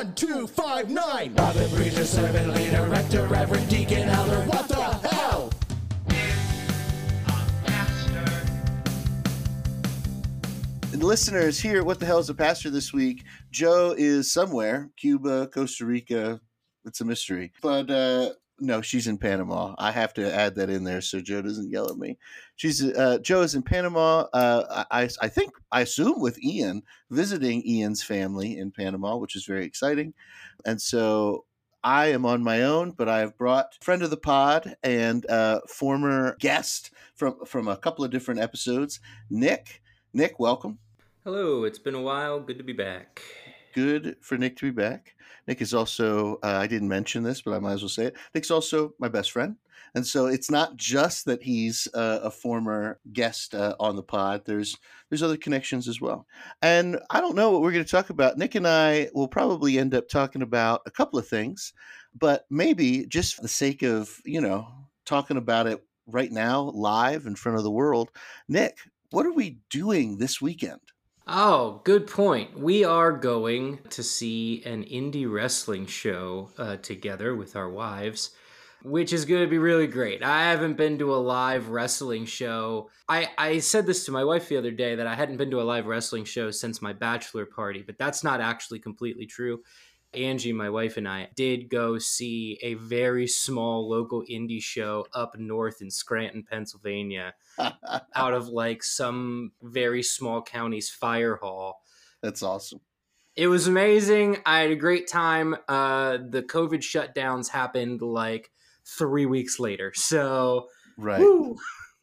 One, two, five, nine. Robert preacher, servant leader, rector, reverend, deacon, elder. What the hell? And listeners here, what the hell is a pastor this week? Joe is somewhere, Cuba, Costa Rica. It's a mystery. But uh, no, she's in Panama. I have to add that in there so Joe doesn't yell at me. She's uh, Joe is in Panama. Uh, I, I think I assume with Ian visiting Ian's family in Panama, which is very exciting. And so I am on my own, but I have brought friend of the pod and uh, former guest from from a couple of different episodes, Nick. Nick, welcome. Hello, it's been a while. Good to be back. Good for Nick to be back. Nick is also, uh, I didn't mention this, but I might as well say it. Nick's also my best friend. And so it's not just that he's uh, a former guest uh, on the pod. There's there's other connections as well. And I don't know what we're going to talk about. Nick and I will probably end up talking about a couple of things, but maybe just for the sake of, you know, talking about it right now live in front of the world. Nick, what are we doing this weekend? Oh, good point. We are going to see an indie wrestling show uh, together with our wives, which is going to be really great. I haven't been to a live wrestling show. I, I said this to my wife the other day that I hadn't been to a live wrestling show since my bachelor party, but that's not actually completely true. Angie, my wife, and I did go see a very small local indie show up north in Scranton, Pennsylvania, out of like some very small county's fire hall. That's awesome. It was amazing. I had a great time. Uh, the COVID shutdowns happened like three weeks later. So, right.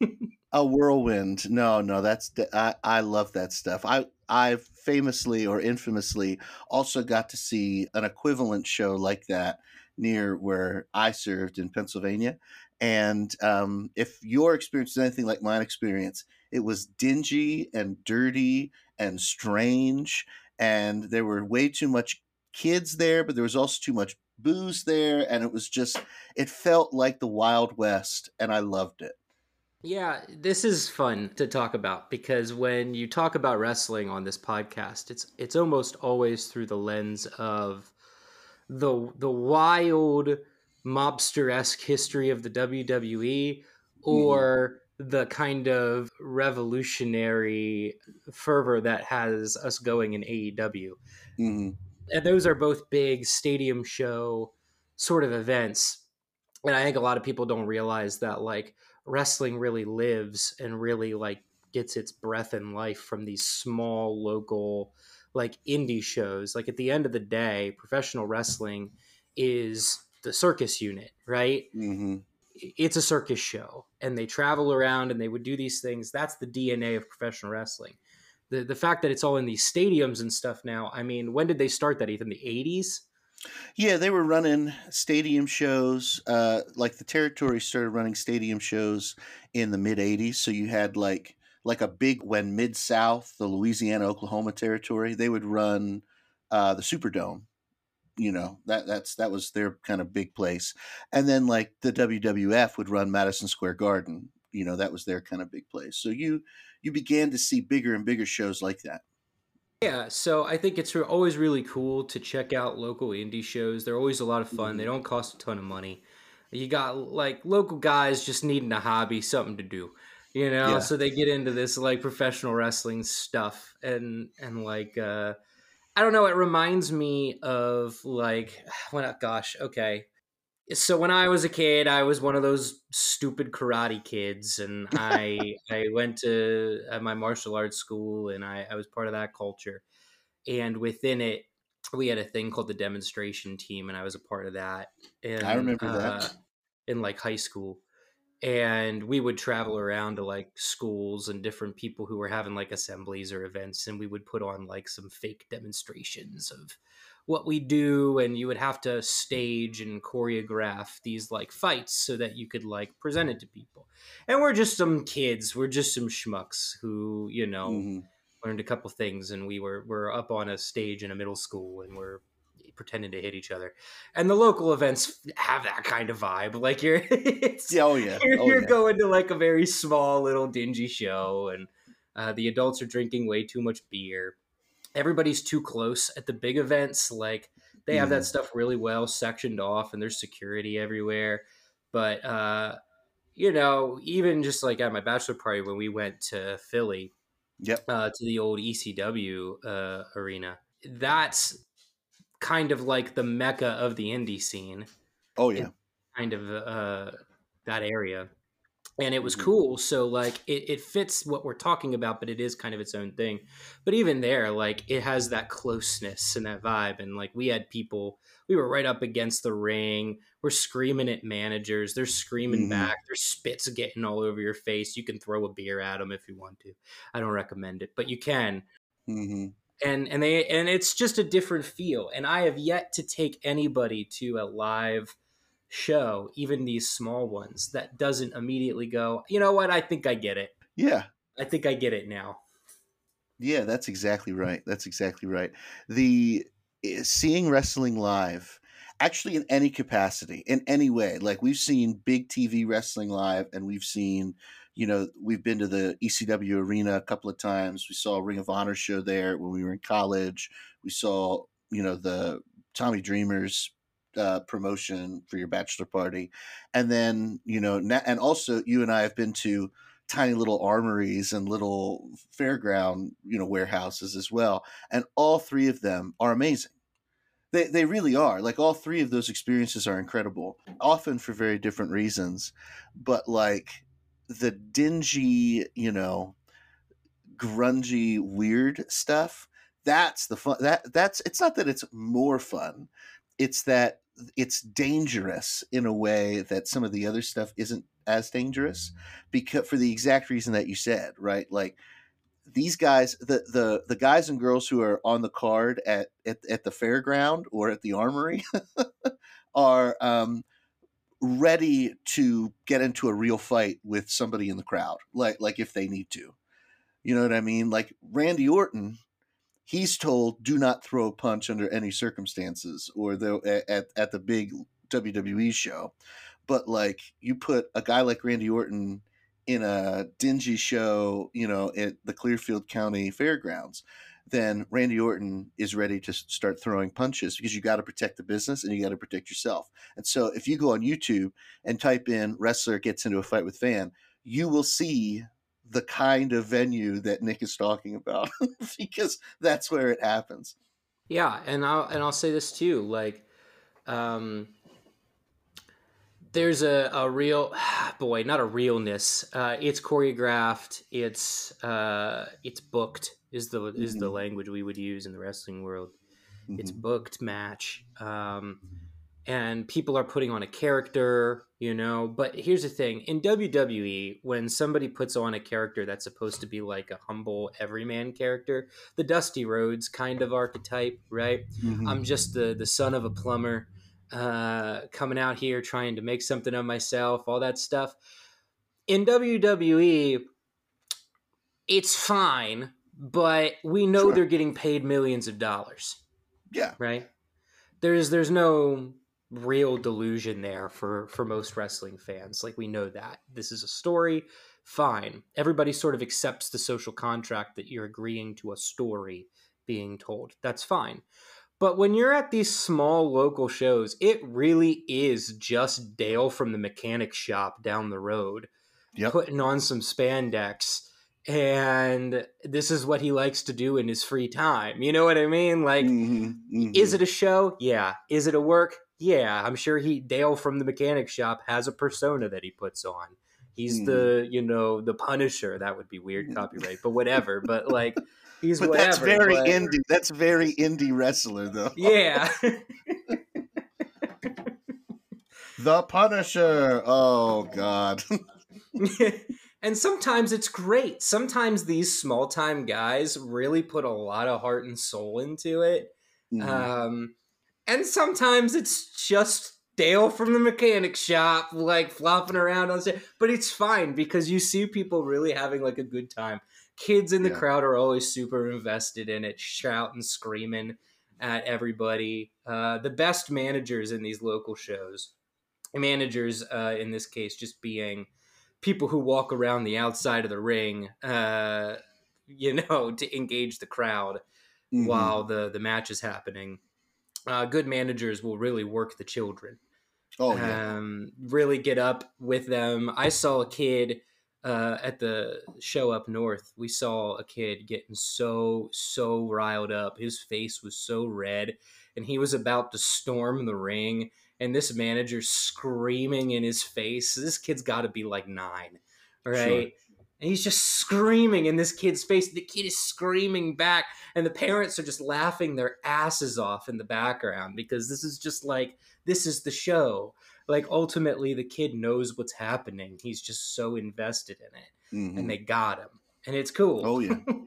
a whirlwind. No, no, that's I, I love that stuff. I I famously or infamously also got to see an equivalent show like that near where I served in Pennsylvania. And um, if your experience is anything like mine experience, it was dingy and dirty and strange. And there were way too much kids there, but there was also too much booze there. And it was just, it felt like the Wild West. And I loved it. Yeah, this is fun to talk about because when you talk about wrestling on this podcast, it's it's almost always through the lens of the the wild mobster esque history of the WWE or mm. the kind of revolutionary fervor that has us going in AEW. Mm. And those are both big stadium show sort of events. And I think a lot of people don't realize that like wrestling really lives and really like gets its breath and life from these small local like indie shows. Like at the end of the day professional wrestling is the circus unit right? Mm-hmm. it's a circus show and they travel around and they would do these things. That's the dna of professional wrestling. The, the fact that it's all in these stadiums and stuff now i mean when did they start that? Even the 80s yeah, they were running stadium shows. Uh, like the territory started running stadium shows in the mid '80s. So you had like like a big when Mid South, the Louisiana Oklahoma territory, they would run uh, the Superdome. You know that that's that was their kind of big place, and then like the WWF would run Madison Square Garden. You know that was their kind of big place. So you you began to see bigger and bigger shows like that. Yeah, so I think it's always really cool to check out local indie shows. They're always a lot of fun. They mm-hmm. don't cost a ton of money. You got like local guys just needing a hobby, something to do, you know. Yeah. So they get into this like professional wrestling stuff, and and like uh, I don't know. It reminds me of like when gosh, okay, so when I was a kid, I was one of those stupid karate kids, and I I went to uh, my martial arts school, and I, I was part of that culture. And within it, we had a thing called the demonstration team, and I was a part of that. And I remember uh, that in like high school, and we would travel around to like schools and different people who were having like assemblies or events, and we would put on like some fake demonstrations of what we do and you would have to stage and choreograph these like fights so that you could like present it to people and we're just some kids we're just some schmucks who you know mm-hmm. learned a couple things and we were we're up on a stage in a middle school and we're pretending to hit each other and the local events have that kind of vibe like you're oh yeah you're, oh, you're yeah. going to like a very small little dingy show and uh, the adults are drinking way too much beer everybody's too close at the big events like They have that Mhm. stuff really well sectioned off, and there's security everywhere. But uh, you know, even just like at my bachelor party when we went to Philly, Yep. uh, to the old ECW uh, arena, that's kind of like the mecca of the indie scene Oh yeah. kind of uh, that area. And it was Mhm. cool. So, like, it, it fits what we're talking about, but it is kind of its own thing. But even there, like, it has that closeness and that vibe. And, like, we had people, we were right up against the ring. We're screaming at managers. They're screaming Mhm. back. There's spits getting all over your face. You can throw a beer at them if you want to. I don't recommend it, but you can mm-hmm. and and they and it's just a different feel and i have yet to take anybody to a live show even these small ones that doesn't immediately go you know what i think i get it Yeah. i think i get it now Yeah, that's exactly right. That's exactly right. The eh, seeing wrestling live, actually in any capacity, in any way. Like we've seen big TV wrestling live, and we've seen, you know, we've been to the ECW arena a couple of times. We saw a Ring of Honor show there when we were in college. We saw, you know, the Tommy Dreamer's uh, promotion for your bachelor party, and then you know, na- and also you and I have been to tiny little armories and little fairground you know warehouses as well and all three of them are amazing. They, they really are. Like all three of those experiences are incredible often for very different reasons but like the dingy you know grungy weird stuff that's the fun that that's it's not that it's more fun it's that it's dangerous in a way that some of the other stuff isn't as dangerous because for the exact reason that you said right? Like these guys the the the guys and girls who are on the card at at, at the fairground or at the armory are um ready to get into a real fight with somebody in the crowd like like if they need to. You know what i mean? Like randy orton he's told do not throw a punch under any circumstances or the at, at the big wwe show. But like you put a guy like randy orton in a dingy show you know at the clearfield county fairgrounds then randy orton is ready to start throwing punches because you got to protect the business and you got to protect yourself. And so if you go on youtube and type in wrestler gets into a fight with fan you will see the kind of venue that Nick is talking about because that's where it happens. yeah and i'll and i'll say this too like um there's a, a real boy not a realness uh it's choreographed it's uh it's booked is the is the Mhm. language we would use in the wrestling world it's Mhm. booked match um, and people are putting on a character you know but here's the thing in wwe when somebody puts on a character that's supposed to be like a humble everyman character the Dusty Rhodes kind of archetype right Mhm. i'm just the the son of a plumber uh, coming out here trying to make something of myself all that stuff in wwe it's fine but we know Sure. they're getting paid millions of dollars yeah. right there's there's no real delusion there for for most wrestling fans like we know that this is a story fine everybody sort of accepts the social contract that you're agreeing to a story being told that's fine but when you're at these small local shows it really is just dale from the mechanic shop down the road Yep. putting on some spandex and this is what he likes to do in his free time you know what i mean like Mhm. Mhm. is it a show? Yeah. Is it a work? Yeah. I'm sure he Dale from the mechanic shop has a persona that he puts on. He's Mhm. the, you know, the Punisher. That would be weird copyright, but whatever. But like he's But whatever. that's very but- indie. That's very indie wrestler though. Yeah. The Punisher. Oh God. and sometimes it's great. Sometimes these small time guys really put a lot of heart and soul into it. Mhm. Um, and sometimes it's just Dale from the mechanic shop, like flopping around on stage. But it's fine because you see people really having like a good time. Kids in the Yeah. crowd are always super invested in it, shouting, screaming at everybody. Uh, the best managers in these local shows, managers uh, in this case, just being people who walk around the outside of the ring, uh, you know, to engage the crowd Mhm. while the the match is happening uh, good managers will really work the children. Oh yeah. Um, really get up with them. I saw a kid uh, at the show up north. We saw a kid getting so so riled up. His face was so red, and he was about to storm the ring. And this manager screaming in his face. This kid's got to be like nine, right? Sure. And he's just screaming in this kid's face. The kid is screaming back, and the parents are just laughing their asses off in the background because this is just like this is the show. Like ultimately, the kid knows what's happening. He's just so invested in it, Mhm. and they got him, and it's cool. Oh yeah.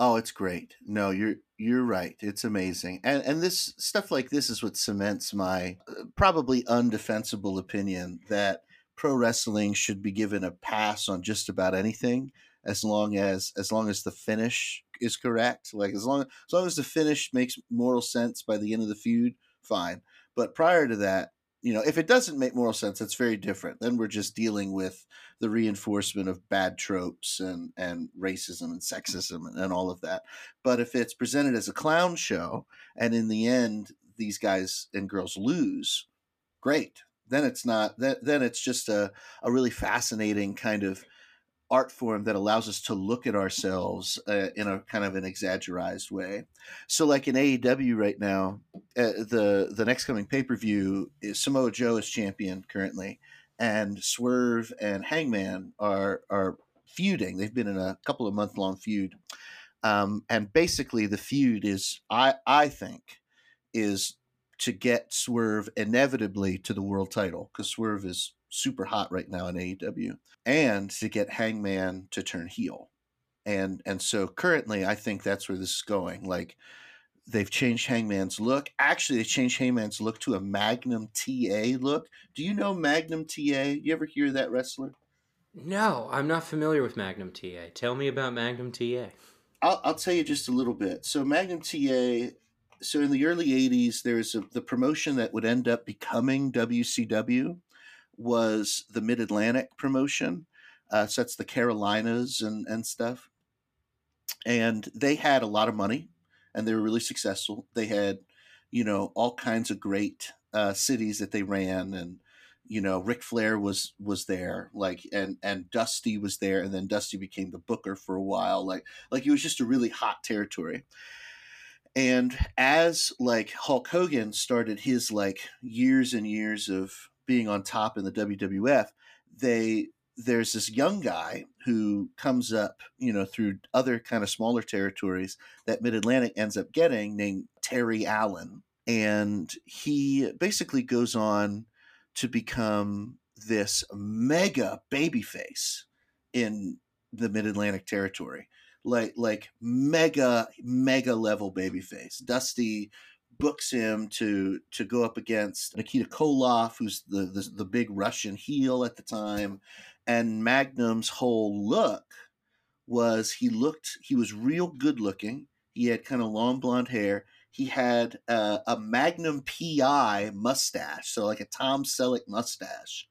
Oh, it's great. No, you're you're right. It's amazing. And and this stuff like this is what cements my uh, probably undefensible opinion that pro wrestling should be given a pass on just about anything as long as as long as the finish is correct. Like as long as long as the finish makes moral sense by the end of the feud, fine. But prior to that, you know, if it doesn't make moral sense, that's very different. Then we're just dealing with the reinforcement of bad tropes and and racism and sexism and, and all of that. But if it's presented as a clown show and in the end these guys and girls lose, great. Then it's not then, then it's just a, a really fascinating kind of art form that allows us to look at ourselves uh, in a kind of an exaggerated way. So like in AEW right now, uh, the the next coming pay-per-view is Samoa Joe is champion currently and Swerve and Hangman are are feuding. They've been in a couple of month long feud, um, and basically the feud is I I think is to get Swerve inevitably to the world title because Swerve is super hot right now in AEW, and to get Hangman to turn heel, and and so currently I think that's where this is going. Like they've changed Hangman's look. Actually, they changed Hangman's look to a Magnum TA look. Do you know Magnum TA? You ever hear that wrestler? No, I'm not familiar with Magnum TA. Tell me about Magnum TA. I'll, I'll tell you just a little bit. So Magnum TA. So in the early '80s, there's a, the promotion that would end up becoming WCW was the Mid Atlantic promotion. Uh, so that's the Carolinas and and stuff. And they had a lot of money, and they were really successful. They had, you know, all kinds of great uh, cities that they ran, and you know, Ric Flair was was there, like, and and Dusty was there, and then Dusty became the Booker for a while, like, like it was just a really hot territory. And as like Hulk Hogan started his like years and years of being on top in the WWF, they there's this young guy who comes up, you know, through other kind of smaller territories that Mid Atlantic ends up getting named Terry Allen. And he basically goes on to become this mega babyface in the Mid Atlantic territory. Like like mega mega level babyface. Dusty books him to to go up against Nikita Koloff, who's the, the the big Russian heel at the time, and Magnum's whole look was he looked he was real good looking. He had kind of long blonde hair. He had uh, a Magnum PI mustache, so like a Tom Selleck mustache,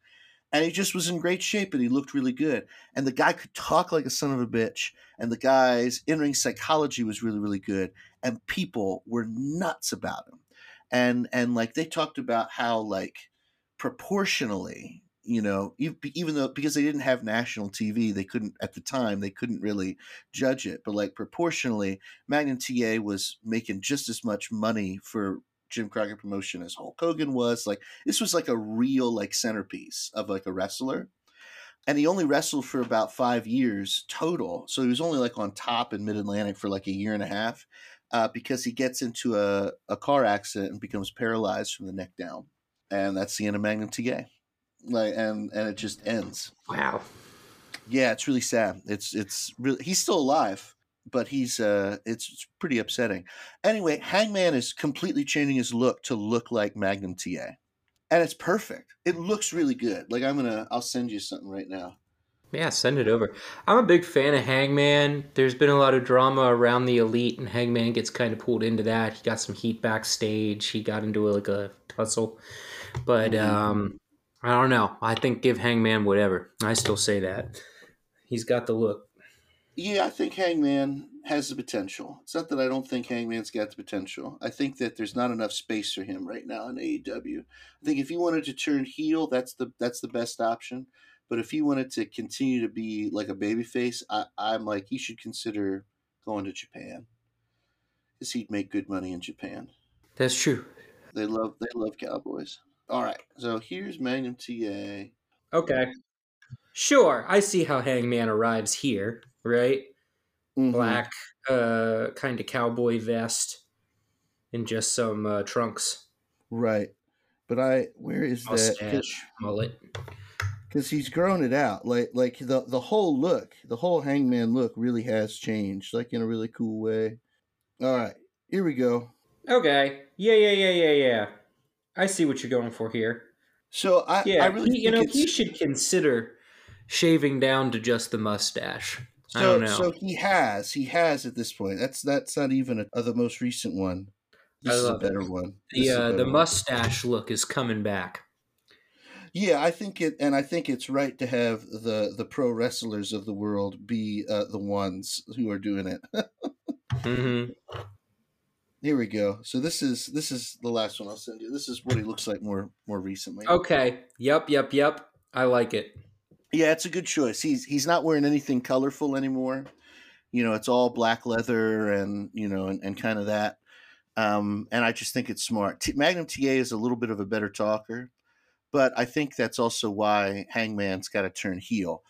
and he just was in great shape and he looked really good. And the guy could talk like a son of a bitch, and the guy's in ring psychology was really really good and people were nuts about him and and like they talked about how like proportionally you know even though because they didn't have national tv they couldn't at the time they couldn't really judge it but like proportionally magnum ta was making just as much money for jim crockett promotion as hulk hogan was like this was like a real like centerpiece of like a wrestler and he only wrestled for about five years total so he was only like on top in mid-atlantic for like a year and a half uh, because he gets into a, a car accident and becomes paralyzed from the neck down, and that's the end of Magnum TA. Like, and and it just ends. Wow. Yeah, it's really sad. It's it's really he's still alive, but he's uh, it's, it's pretty upsetting. Anyway, Hangman is completely changing his look to look like Magnum TA, and it's perfect. It looks really good. Like I'm gonna, I'll send you something right now. Yeah, send it over. I'm a big fan of Hangman. There's been a lot of drama around the elite, and Hangman gets kind of pulled into that. He got some heat backstage. He got into like a tussle, but um, I don't know. I think give Hangman whatever. I still say that he's got the look. Yeah, I think Hangman has the potential. It's not that I don't think Hangman's got the potential. I think that there's not enough space for him right now in AEW. I think if he wanted to turn heel, that's the that's the best option. But if he wanted to continue to be like a babyface, I, I'm like he should consider going to Japan because he'd make good money in Japan. That's true. They love they love cowboys. All right, so here's Magnum TA. Okay. Sure, I see how Hangman arrives here, right? Mhm. Black, uh, kind of cowboy vest, and just some uh, trunks, right? But I where is that? mustache, mullet. because he's grown it out like like the the whole look the whole hangman look really has changed like in a really cool way all right here we go Okay. Yeah, yeah, yeah, yeah, yeah. I see what you're going for here. so i Yeah, i really he, you know, it's, he should consider shaving down to just the mustache. so, I don't know. so he has he has at this point that's that's not even a, uh, the most recent one this is a love it. better one This the uh, better the one. mustache look is coming back. yeah i think it and i think it's right to have the the pro wrestlers of the world be uh, the ones who are doing it hmm here we go so this is this is the last one i'll send you this is what he looks like more more recently Okay. Yep. Yep. Yep. I like it. Yeah, it's a good choice. He's he's not wearing anything colorful anymore. You know, it's all black leather and you know and, and kind of that. Um, and I just think it's smart. T- Magnum TA is a little bit of a better talker, but I think that's also why Hangman's got to turn heel.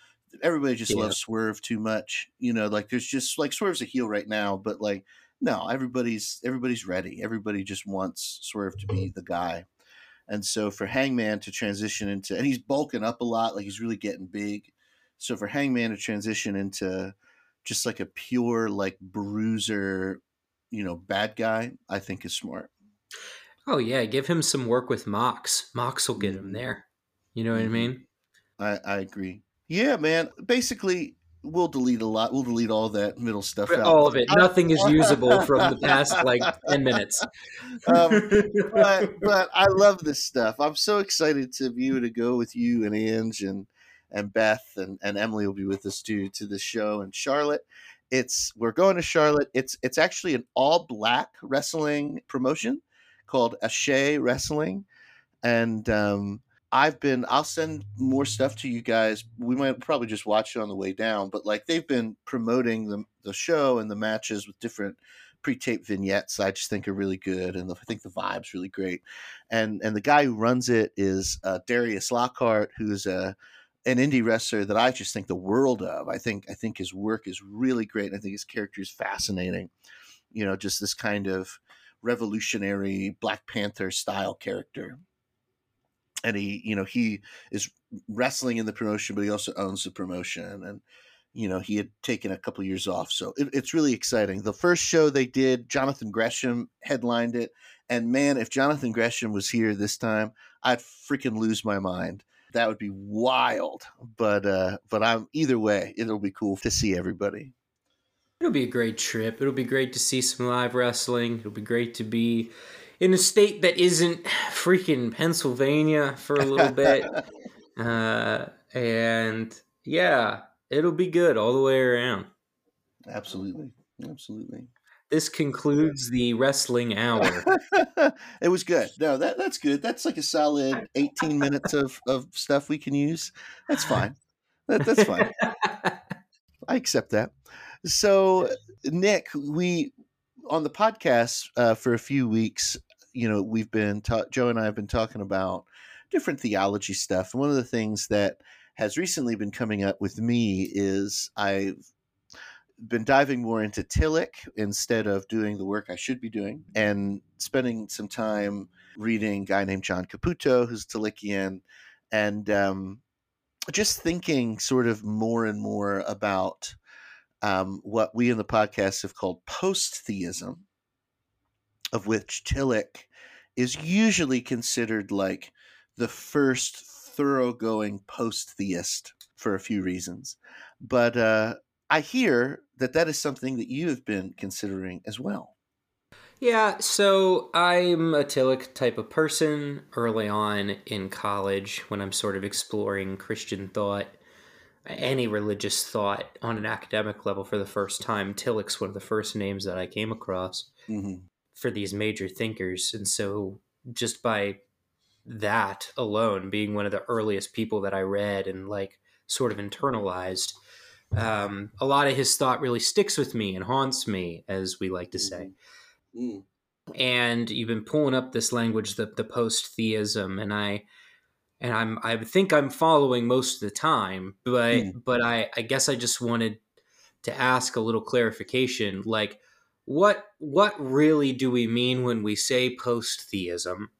Everybody just Yeah. loves Swerve too much. You know, like there's just like Swerve's a heel right now, but like no, everybody's everybody's ready. Everybody just wants Swerve to be the guy. And so for Hangman to transition into, and he's bulking up a lot, like he's really getting big. So for Hangman to transition into just like a pure, like bruiser, you know, bad guy, I think is smart. Oh yeah, give him some work with Mox. Mox will get him Mhm. there. You know what I Mhm. mean? I, I agree. Yeah, man. Basically, we'll delete a lot. We'll delete all that middle stuff out. All of it. Nothing is usable from the past like ten minutes. Um, but but I love this stuff. I'm so excited to be able to go with you and Ange and and Beth and, and Emily will be with us too to the show in Charlotte. It's we're going to Charlotte. It's it's actually an all black wrestling promotion called Ashe Wrestling, and um, I've been. I'll send more stuff to you guys. We might probably just watch it on the way down, but like they've been promoting the the show and the matches with different pre-taped vignettes I just think are really good, and the, I think the vibe's really great. And and the guy who runs it is uh, Darius Lockhart, who's a an indie wrestler that I just think the world of. I think I think his work is really great. And I think his character is fascinating. You know, just this kind of revolutionary Black Panther style character. And he, you know, he is wrestling in the promotion, but he also owns the promotion. And you know, he had taken a couple years off. So it, it's really exciting. The first show they did, Jonathan Gresham headlined it. And man, if Jonathan Gresham was here this time, I'd freaking lose my mind. That would be wild. But uh but I'm either way, it'll be cool to see everybody. It'll be a great trip. It'll be great to see some live wrestling. It'll be great to be in a state that isn't freaking Pennsylvania for a little bit. Uh, and yeah, it'll be good all the way around. Absolutely. Absolutely. This concludes the wrestling hour. it was good. No, that that's good. That's like a solid 18 minutes of, of stuff we can use. That's fine. That, that's fine. I accept that. So, Nick, we on the podcast uh, for a few weeks, you know, we've been ta- Joe and I have been talking about different theology stuff. And one of the things that has recently been coming up with me is I've been diving more into Tillich instead of doing the work I should be doing, and spending some time reading a guy named John Caputo, who's Tillichian, and um, just thinking sort of more and more about um, what we in the podcast have called post theism, of which Tillich is usually considered like the first thoroughgoing post theist for a few reasons. But uh, I hear that that is something that you have been considering as well. Yeah, so I'm a Tillich type of person early on in college when I'm sort of exploring Christian thought. any religious thought on an academic level for the first time. Tillich's one of the first names that I came across hmm for these major thinkers. And so just by that alone, being one of the earliest people that I read and like sort of internalized, um, a lot of his thought really sticks with me and haunts me, as we like to say. Mm. And you've been pulling up this language, the the post theism, and I and I'm I think I'm following most of the time, but Mm. but I I guess I just wanted to ask a little clarification, like what what really do we mean when we say post theism,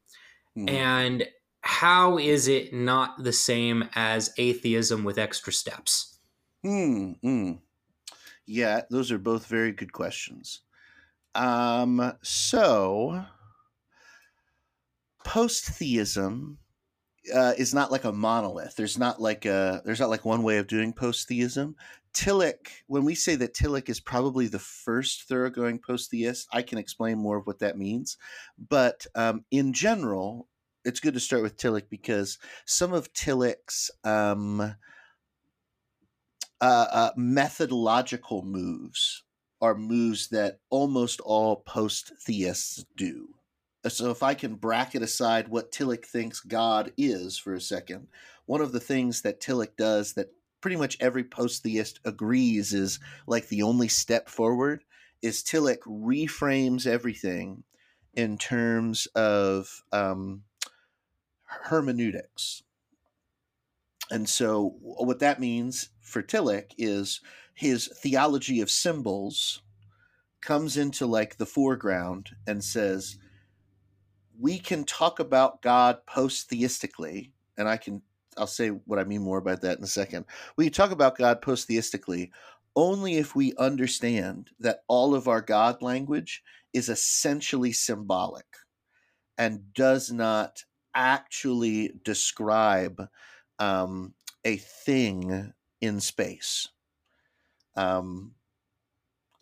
Mhm. and how is it not the same as atheism with extra steps? Hmm. mm. Yeah, those are both very good questions. Um, so post theism uh, is not like a monolith. There's not like a there's not like one way of doing post theism. Tillich, when we say that Tillich is probably the first thoroughgoing post theist, I can explain more of what that means. But um, in general, it's good to start with Tillich because some of Tillich's um, uh, uh, methodological moves are moves that almost all post theists do. So, if I can bracket aside what Tillich thinks God is for a second, one of the things that Tillich does that pretty much every post theist agrees is like the only step forward is Tillich reframes everything in terms of um, hermeneutics. And so, what that means for Tillich is his theology of symbols comes into like the foreground and says, we can talk about God post theistically, and I can I'll say what I mean more about that in a second. We can talk about God post theistically only if we understand that all of our God language is essentially symbolic and does not actually describe um, a thing in space. Um,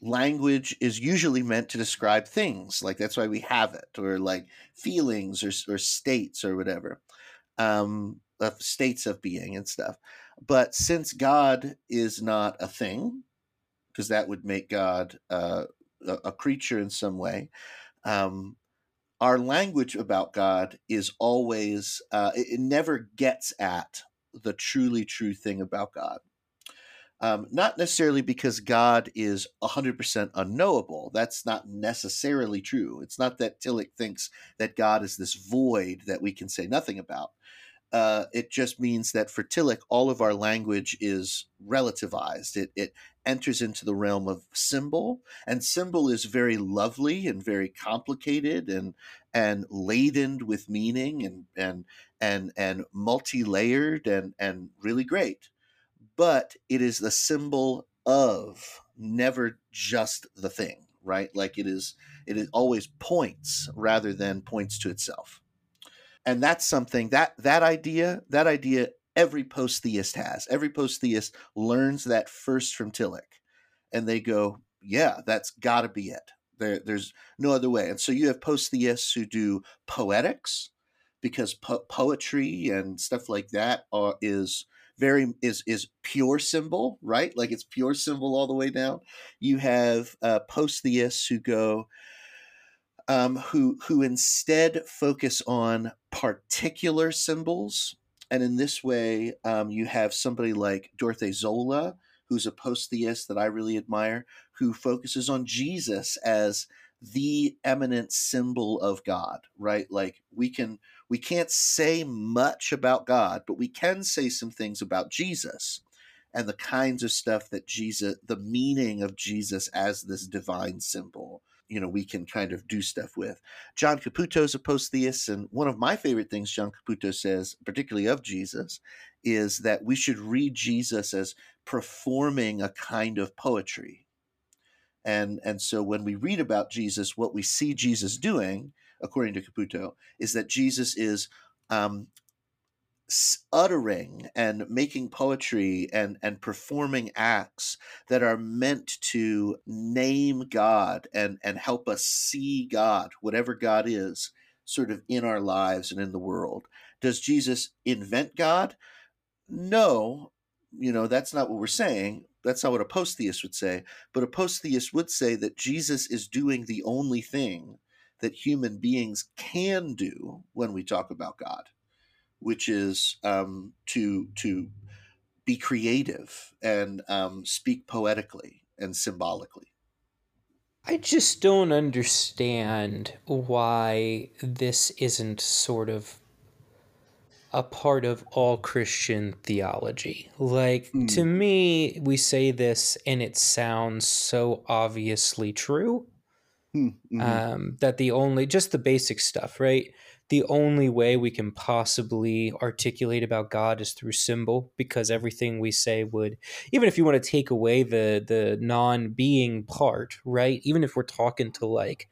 language is usually meant to describe things, like that's why we have it, or like feelings or, or states or whatever, um, of states of being and stuff. But since God is not a thing, because that would make God uh, a, creature in some way, um, our language about God is always, uh, it, it never gets at the truly true thing about God. Um, not necessarily because God is 100% unknowable. That's not necessarily true. It's not that Tillich thinks that God is this void that we can say nothing about. Uh, it just means that for Tillich, all of our language is relativized. It, it enters into the realm of symbol, and symbol is very lovely and very complicated and and laden with meaning and and and and multi-layered and and really great but it is the symbol of never just the thing right? Like it is it is always points rather than points to itself. And that's something that that idea that idea every post theist has. Every post theist learns that first from tillich and they go yeah that's got to be it. There, there's no other way. And so you have post theists who do poetics because po- poetry and stuff like that are is very is is pure symbol right? Like it's pure symbol all the way down. You have uh, post theists who go um, who who instead focus on particular symbols. And in this way um, you have somebody like Dorothee Sölle who's a post theist that i really admire who focuses on jesus as the eminent symbol of god right? Like we can we can't say much about God, but we can say some things about Jesus and the kinds of stuff that Jesus, the meaning of Jesus as this divine symbol, you know, we can kind of do stuff with. John Caputo is a post theist, and one of my favorite things John Caputo says, particularly of Jesus, is that we should read Jesus as performing a kind of poetry. And, and so when we read about Jesus, what we see Jesus doing according to Caputo, is that Jesus is um, uttering and making poetry and, and performing acts that are meant to name God and, and help us see God, whatever God is, sort of in our lives and in the world. Does Jesus invent God? No, you know, that's not what we're saying. That's not what a post theist would say. But a post theist would say that Jesus is doing the only thing that human beings can do when we talk about God, which is um, to to be creative and um, speak poetically and symbolically. I just don't understand why this isn't sort of a part of all Christian theology. Like, mm. to me, we say this and it sounds so obviously true hmm, mm-hmm. um, that the only, just the basic stuff, right? the only way we can possibly articulate about God is through symbol because everything we say would even if you want to take away the the non-being part, right? Even if we're talking to like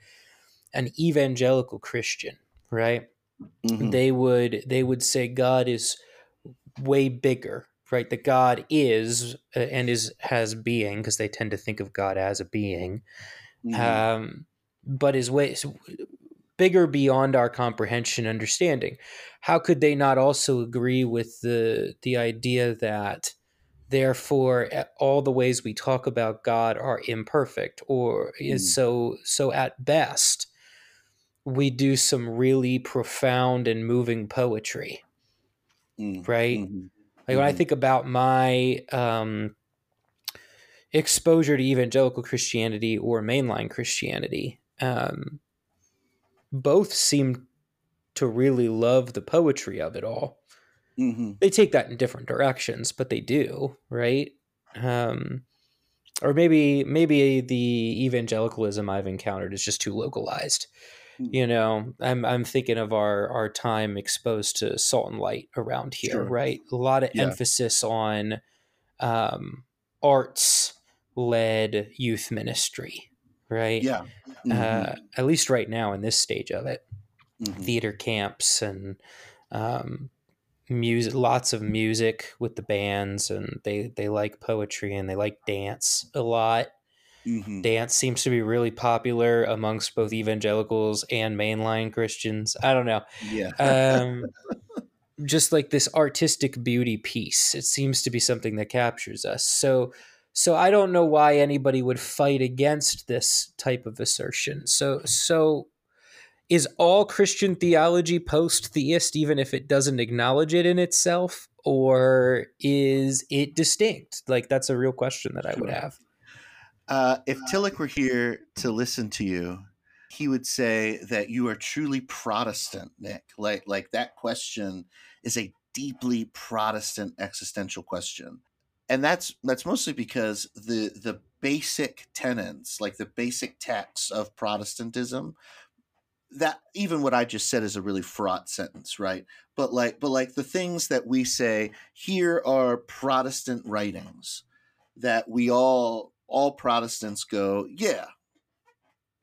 an evangelical Christian, right? Mm-hmm. They would they would say God is way bigger, right? That God is uh, and is has being because they tend to think of God as a being. Mm-hmm. Um, but is way bigger beyond our comprehension understanding how could they not also agree with the the idea that therefore all the ways we talk about god are imperfect or mm. is so so at best we do some really profound and moving poetry mm. right mm-hmm. like when i mm-hmm. think about my um exposure to evangelical christianity or mainline christianity um both seem to really love the poetry of it all. Mm-hmm. They take that in different directions, but they do, right? Um, or maybe maybe the evangelicalism I've encountered is just too localized. Mm-hmm. You know, I'm I'm thinking of our our time exposed to salt and light around here, sure. right? A lot of yeah. emphasis on um, arts led youth ministry, right? Yeah. Uh, mm-hmm. Uh, at least right now in this stage of it, mm-hmm. theater camps and um, music, lots of music with the bands, and they they like poetry and they like dance a lot. Mm-hmm. Dance seems to be really popular amongst both evangelicals and mainline Christians. I don't know. Yeah. um, just like this artistic beauty piece, it seems to be something that captures us. So so I don't know why anybody would fight against this type of assertion. So so is all Christian theology post-theist even if it doesn't acknowledge it in itself or is it distinct? Like that's a real question that I would have. Uh, if Tillich were here to listen to you, he would say that you are truly Protestant, Nick. Like like that question is a deeply Protestant existential question and that's that's mostly because the the basic tenets like the basic texts of protestantism that even what i just said is a really fraught sentence right? But like but like the things that we say here are protestant writings that we all all protestants go yeah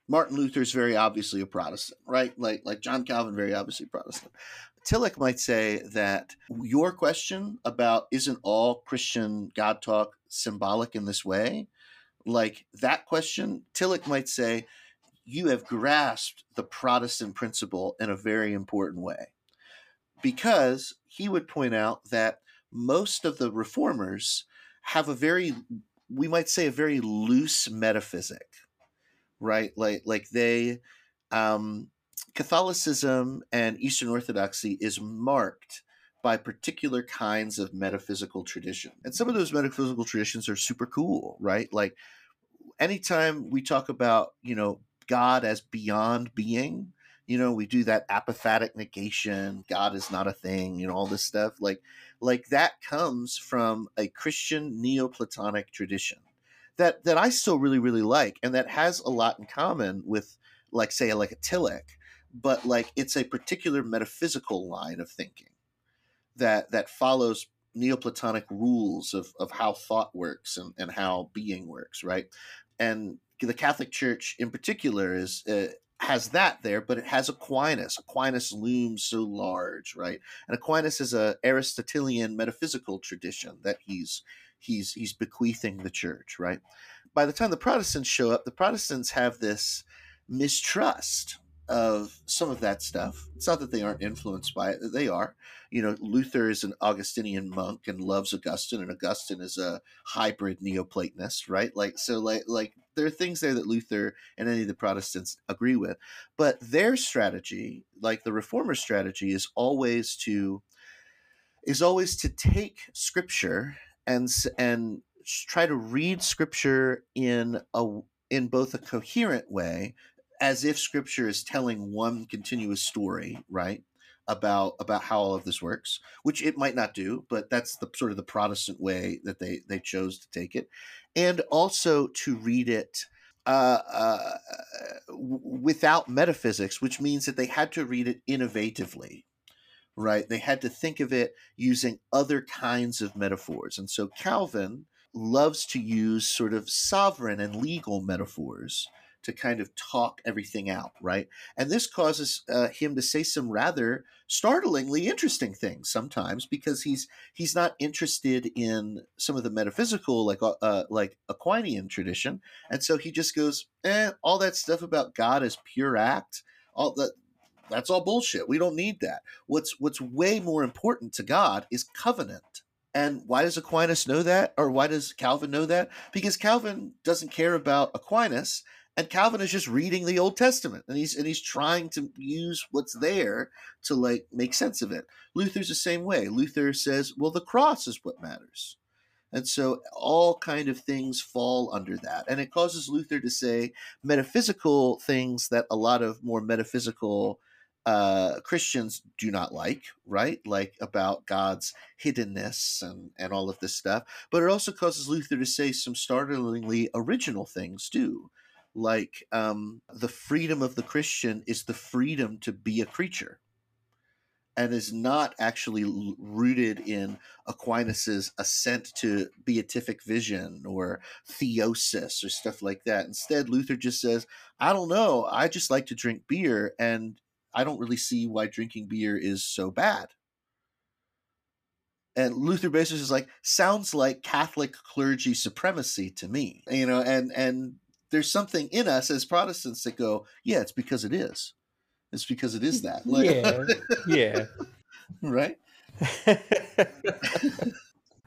martin luther's very obviously a protestant right? Like like john calvin very obviously protestant Tillich might say that your question about isn't all Christian God talk symbolic in this way, like that question, Tillich might say, you have grasped the Protestant principle in a very important way. Because he would point out that most of the reformers have a very, we might say, a very loose metaphysic, right? Like, like they, um, Catholicism and Eastern Orthodoxy is marked by particular kinds of metaphysical tradition. And some of those metaphysical traditions are super cool, right? Like anytime we talk about, you know, God as beyond being, you know, we do that apophatic negation, God is not a thing, you know, all this stuff. Like like that comes from a Christian Neoplatonic tradition that that I still really, really like and that has a lot in common with like say like a Tillich but like it's a particular metaphysical line of thinking that that follows neoplatonic rules of, of how thought works and, and how being works right? And the catholic church in particular is uh, has that there but it has aquinas. Aquinas looms so large right? And aquinas is a aristotelian metaphysical tradition that he's he's he's bequeathing the church right? By the time the protestants show up the protestants have this mistrust of some of that stuff. It's not that they aren't influenced by it; they are. You know, Luther is an Augustinian monk and loves Augustine, and Augustine is a hybrid Neoplatonist, right? Like, so, like, like there are things there that Luther and any of the Protestants agree with, but their strategy, like the Reformer strategy, is always to is always to take Scripture and and try to read Scripture in a in both a coherent way as if scripture is telling one continuous story right about about how all of this works which it might not do but that's the sort of the protestant way that they they chose to take it. And also to read it uh, uh, without metaphysics which means that they had to read it innovatively right? They had to think of it using other kinds of metaphors. And so calvin loves to use sort of sovereign and legal metaphors to kind of talk everything out, right? And this causes uh, him to say some rather startlingly interesting things sometimes because he's he's not interested in some of the metaphysical like uh, uh like Aquinian tradition, and so he just goes, "Eh, all that stuff about God as pure act, all that." That's all bullshit. We don't need that. What's what's way more important to God is covenant. And why does Aquinas know that? Or why does Calvin know that? Because Calvin doesn't care about Aquinas and Calvin is just reading the Old Testament and he's and he's trying to use what's there to like make sense of it. Luther's the same way. Luther says, "Well, the cross is what matters." And so all kind of things fall under that. And it causes Luther to say metaphysical things that a lot of more metaphysical uh, Christians do not like, right? Like about God's hiddenness and, and all of this stuff. But it also causes Luther to say some startlingly original things too like um, the freedom of the Christian is the freedom to be a creature and is not actually rooted in Aquinas's assent to beatific vision or theosis or stuff like that. Instead, Luther just says, I don't know, I just like to drink beer and I don't really see why drinking beer is so bad. And Luther basically is like, sounds like Catholic clergy supremacy to me, you know, and and there's something in us as Protestants that go, yeah, it's because it is. It's because it is that. Like, yeah. Yeah. right?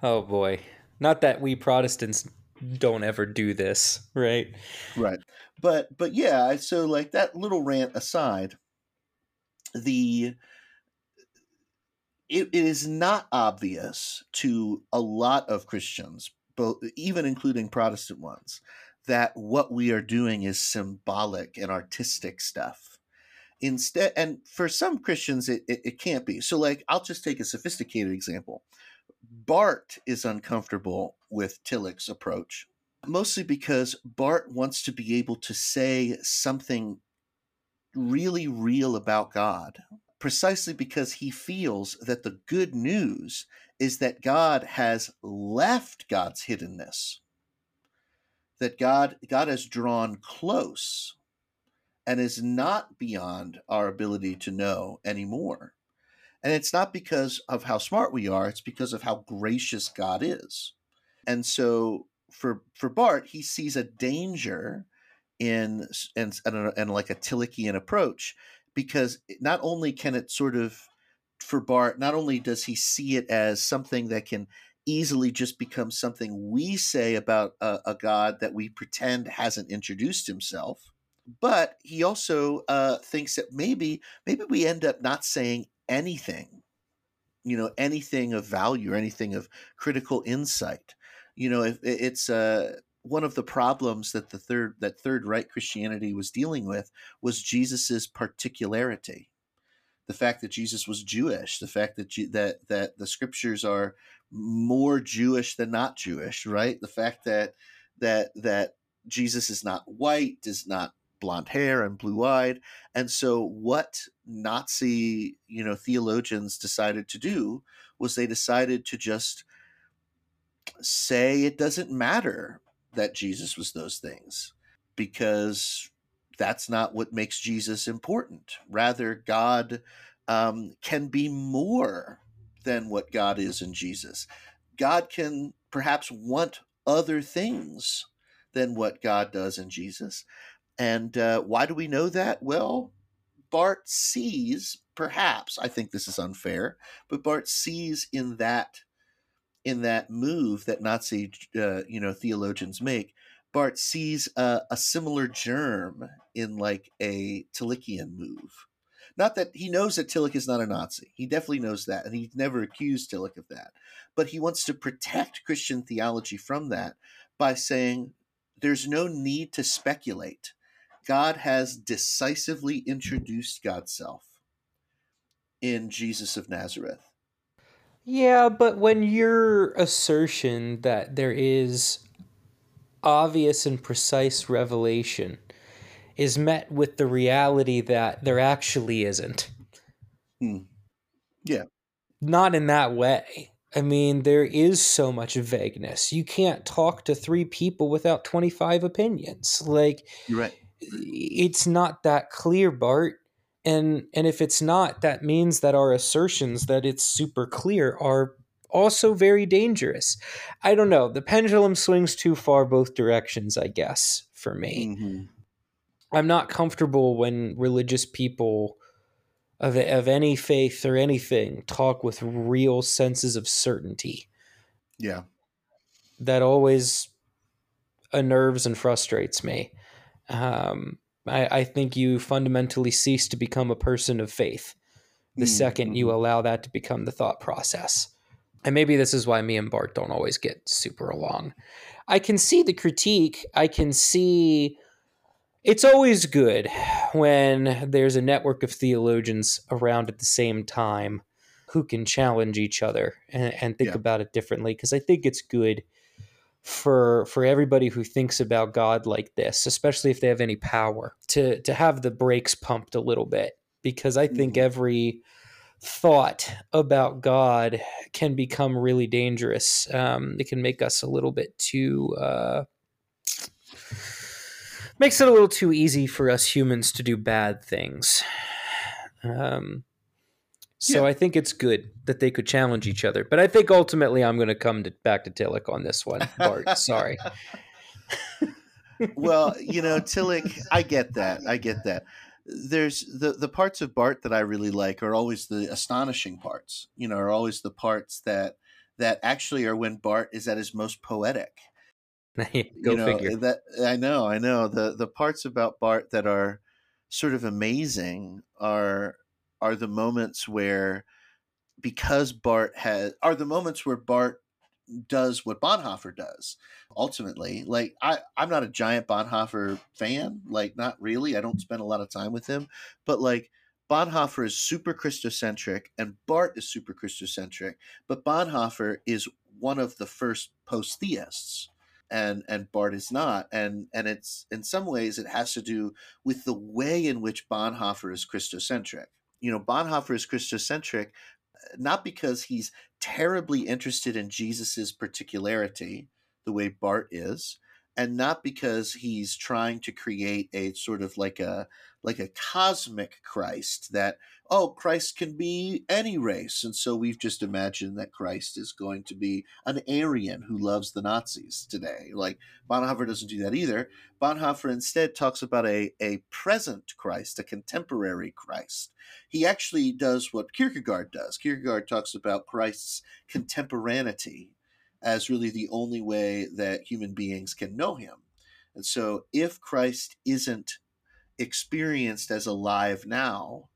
oh boy. Not that we Protestants don't ever do this, right? Right. But but yeah, so like that little rant aside, the it, it is not obvious to a lot of Christians, both even including Protestant ones, that what we are doing is symbolic and artistic stuff. Instead and for some christians it, it, it, can't be. So like i'll just take a sophisticated example. Barth is uncomfortable with tillich's approach mostly because barth wants to be able to say something really real about god precisely because he feels that the good news is that god has left god's hiddenness that God God has drawn close and is not beyond our ability to know anymore. And it's not because of how smart we are, it's because of how gracious God is. And so for for Barth, he sees a danger in and, and like a Tillichian approach because not only can it sort of for Barth, not only does he see it as something that can easily just become something we say about a, a God that we pretend hasn't introduced himself. But he also uh, thinks that maybe maybe we end up not saying anything, you know, anything of value or anything of critical insight. You know, if it's uh, one of the problems that the third that third right Christianity was dealing with was Jesus's particularity the fact that Jesus was Jewish, the fact that that that the scriptures are more Jewish than not Jewish, right? The fact that that that Jesus is not white, is not blonde hair and blue eyed, and so what Nazi you know theologians decided to do was they decided to just say it doesn't matter that Jesus was those things because that's not what makes Jesus important. Rather, God um, can be more than what God is in Jesus. God can perhaps want other things than what God does in Jesus. And uh, why do we know that? Well, Barth sees, perhaps, I think this is unfair, but Barth sees in that in that move that Nazi, uh, you know, theologians make, Barth sees a, a similar germ in like a Tillichian move. Not that he knows that Tillich is not a Nazi. He definitely knows that, and he's never accused Tillich of that. But he wants to protect Christian theology from that by saying there's no need to speculate. God has decisively introduced God's self in Jesus of Nazareth. Yeah, but when your assertion that there is obvious and precise revelation is met with the reality that there actually isn't. Hmm. Yeah. Not in that way. I mean, there is so much vagueness. You can't talk to three people without 25 opinions. Like, You're right. it's not that clear, Barth. And and if it's not, that means that our assertions that it's super clear are also very dangerous. I don't know. The pendulum swings too far both directions, I guess, for me. hmm I'm not comfortable when religious people of, of any faith or anything talk with real senses of certainty. Yeah. That always unnerves and frustrates me. Um, I, I think you fundamentally cease to become a person of faith the Mm, second you mhm. allow that to become the thought process. And maybe this is why me and Barth don't always get super along. I can see the critique. I can see it's always good when there's a network of theologians around at the same time who can challenge each other and, and think Yeah. about it differently. Because I think it's good for for everybody who thinks about God like this, especially if they have any power, to to have the brakes pumped a little bit. Because I think Mhm. every thought about God can become really dangerous. Um, it can make us a little bit too. Uh, makes it a little too easy for us humans to do bad things. Um, so Yeah. I think it's good that they could challenge each other. But I think ultimately I'm going to come to, back to Tillich on this one. Barth, sorry. well, you know, Tillich, I get that. I get that. There's the the parts of Barth that I really like are always the astonishing parts. You know, are always the parts that that actually are when Barth is at his most poetic. Go you know, figure. That I know, I know. The the parts about Barth that are sort of amazing are are the moments where because Barth has are the moments where Barth does what Bonhoeffer does ultimately. Like I I'm not a giant Bonhoeffer fan, like not really. I don't spend a lot of time with him, but like Bonhoeffer is super Christocentric and Barth is super Christocentric, but Bonhoeffer is one of the first post-theists and and Barth is not and and it's in some ways it has to do with the way in which Bonhoeffer is Christocentric. You know, Bonhoeffer is Christocentric not because he's terribly interested in Jesus's particularity, the way Barth is, and not because he's trying to create a sort of like a like a cosmic Christ that oh Christ can be any race, and so we've just imagined that Christ is going to be an Aryan who loves the Nazis today. Like Bonhoeffer doesn't do that either. Bonhoeffer instead talks about a a present Christ, a contemporary Christ. He actually does what Kierkegaard does. Kierkegaard talks about Christ's contemporaneity as really the only way that human beings can know him. And so if Christ isn't experienced as alive now,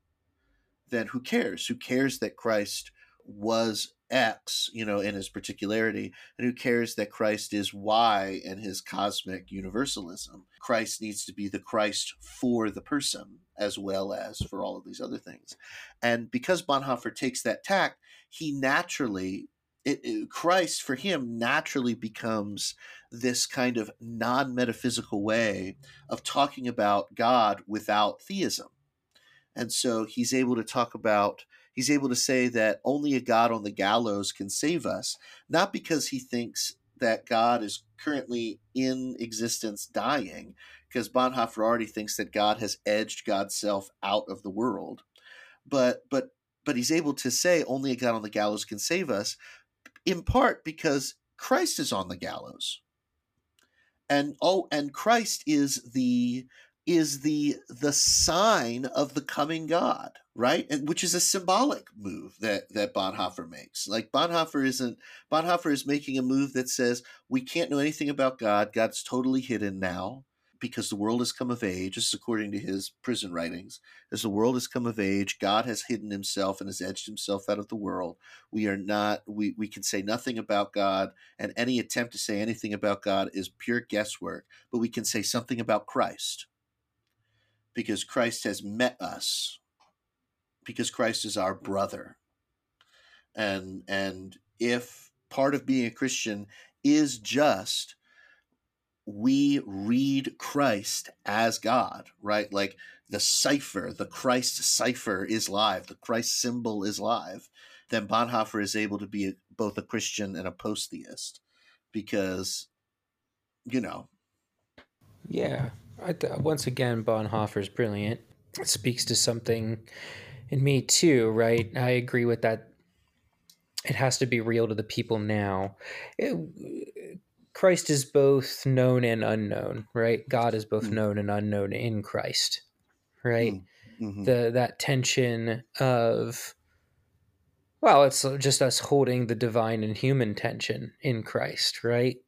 then who cares? Who cares that Christ was X, you know, in his particularity, and who cares that Christ is Y in his cosmic universalism? Christ needs to be the Christ for the person as well as for all of these other things. And because Bonhoeffer takes that tack, he naturally it, it- Christ for him naturally becomes this kind of non-metaphysical way of talking about God without theism. And so he's able to talk about he's able to say that only a God on the gallows can save us, not because he thinks that God is currently in existence dying, because Bonhoeffer already thinks that God has edged God's self out of the world. But but but he's able to say only a God on the gallows can save us, in part because Christ is on the gallows. And oh and Christ is the is the the sign of the coming God, right? And which is a symbolic move that that Bonhoeffer makes. Like Bonhoeffer isn't Bonhoeffer is making a move that says we can't know anything about God. God's totally hidden now because the world has come of age. This is according to his prison writings. As the world has come of age, God has hidden himself and has edged himself out of the world. We are not, we, we can say nothing about God, and any attempt to say anything about God is pure guesswork, but we can say something about Christ because Christ has met us, because Christ is our brother. And, and if part of being a Christian is just we read Christ as God, right? Like the cipher, the Christ cipher is live, the Christ symbol is live, then Bonhoeffer is able to be both a Christian and a post theist because, you know. Yeah. Th- once again, Bonhoeffer is brilliant. It speaks to something in me too, right? I agree with that. It has to be real to the people now. It, Christ is both known and unknown, right? God is both mm. known and unknown in Christ, right? Mm. Mm-hmm. The that tension of well, it's just us holding the divine and human tension in Christ, right?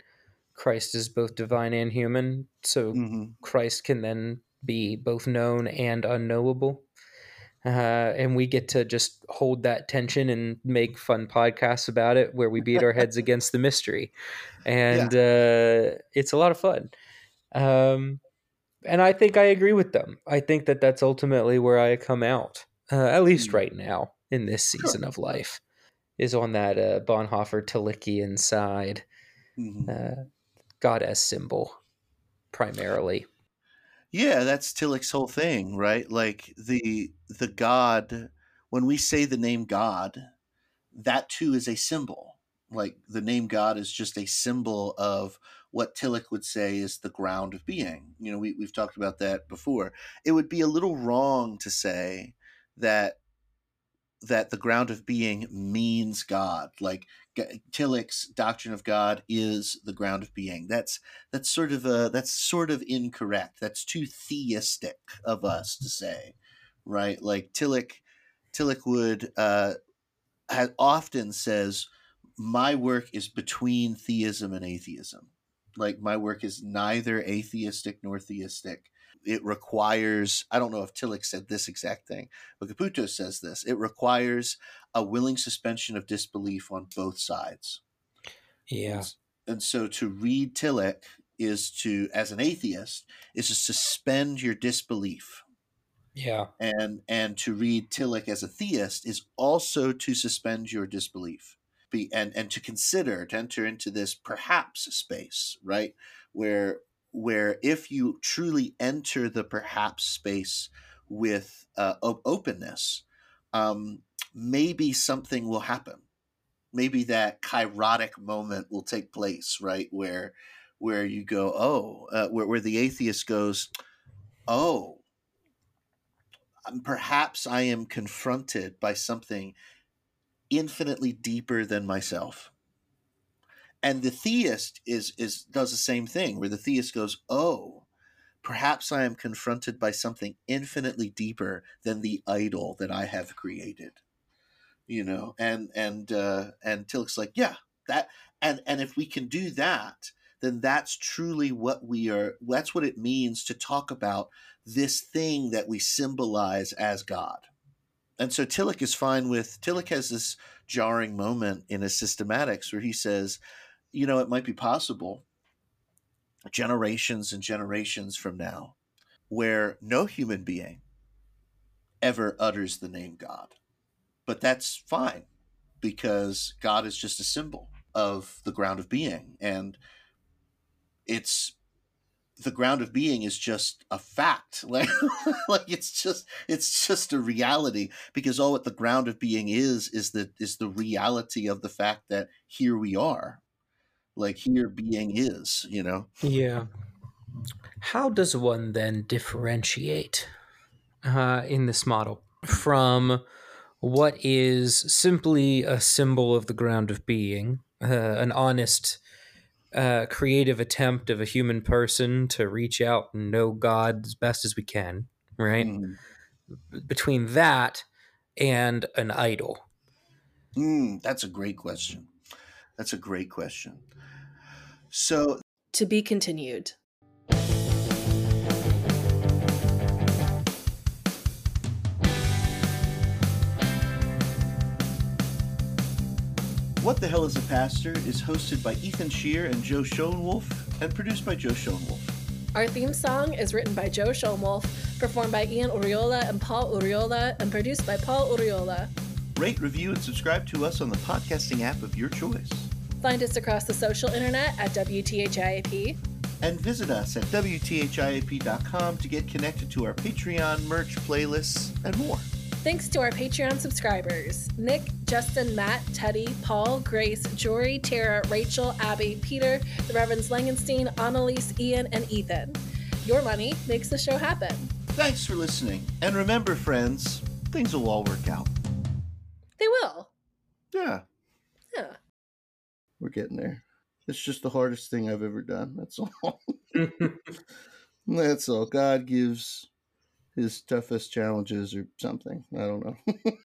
Christ is both divine and human, so mm-hmm. Christ can then be both known and unknowable uh, and we get to just hold that tension and make fun podcasts about it where we beat our heads against the mystery and yeah. uh, it's a lot of fun um, and i think i agree with them i think that that's ultimately where i come out uh, at least mm. right now in this season of life is on that uh, bonhoeffer tillichian side mm-hmm. Uh, god as symbol primarily yeah, that's Tillich's whole thing, right? Like the the God when we say the name God, that too is a symbol. Like the name God is just a symbol of what Tillich would say is the ground of being. You know, we, we've talked about that before. It would be a little wrong to say that that the ground of being means God. Like Tillich's doctrine of God is the ground of being. That's that's sort of a that's sort of incorrect. That's too theistic of us to say, right? Like Tillich, Tillich would uh, often says, "My work is between theism and atheism." Like my work is neither atheistic nor theistic it requires i don't know if tillich said this exact thing but caputo says this it requires a willing suspension of disbelief on both sides. Yeah. And, and so to read tillich is to as an atheist is to suspend your disbelief. Yeah. And and to read tillich as a theist is also to suspend your disbelief. Be and and to consider to enter into this perhaps space right where where if you truly enter the perhaps space with uh, openness, um, maybe something will happen. Maybe that kairotic moment will take place, right? Where where you go, oh, uh, where, where the atheist goes, oh, um, perhaps I am confronted by something infinitely deeper than myself and the theist is is does the same thing where the theist goes oh perhaps i am confronted by something infinitely deeper than the idol that i have created. You know and and uh and tillich's like yeah that and and if we can do that then that's truly what we are that's what it means to talk about this thing that we symbolize as god. And so tillich is fine with tillich has this jarring moment in his systematics where he says you know, it might be possible generations and generations from now where no human being ever utters the name God. But that's fine because God is just a symbol of the ground of being. And it's the ground of being is just a fact like like it's just it's just a reality because all what the ground of being is is the is the reality of the fact that here we are like here being is, you know? Yeah. How does one then differentiate uh, in this model from what is simply a symbol of the ground of being, uh, an honest uh, creative attempt of a human person to reach out and know God as best as we can, right? Mm. Between that and an idol. Mm, that's a great question. That's a great question. So, To be continued. What the Hell is a Pastor is hosted by Ethan Shear and Joe Schoenwolf and produced by Joe Schoenwolf. Our theme song is written by Joe Schoenwolf, performed by Ian Uriola and Paul Uriola, and produced by Paul Uriola. Rate, review, and subscribe to us on the podcasting app of your choice. Find us across the social internet at WTHIAP. And visit us at WTHIAP.com to get connected to our Patreon, merch, playlists, and more. Thanks to our Patreon subscribers Nick, Justin, Matt, Teddy, Paul, Grace, Jory, Tara, Rachel, Abby, Peter, the Reverends Langenstein, Annalise, Ian, and Ethan. Your money makes the show happen. Thanks for listening. And remember, friends, things will all work out. They will. Yeah, Yeah. we're getting there. It's just the hardest thing I've ever done. That's all. That's all. God gives his toughest challenges or something. I don't know.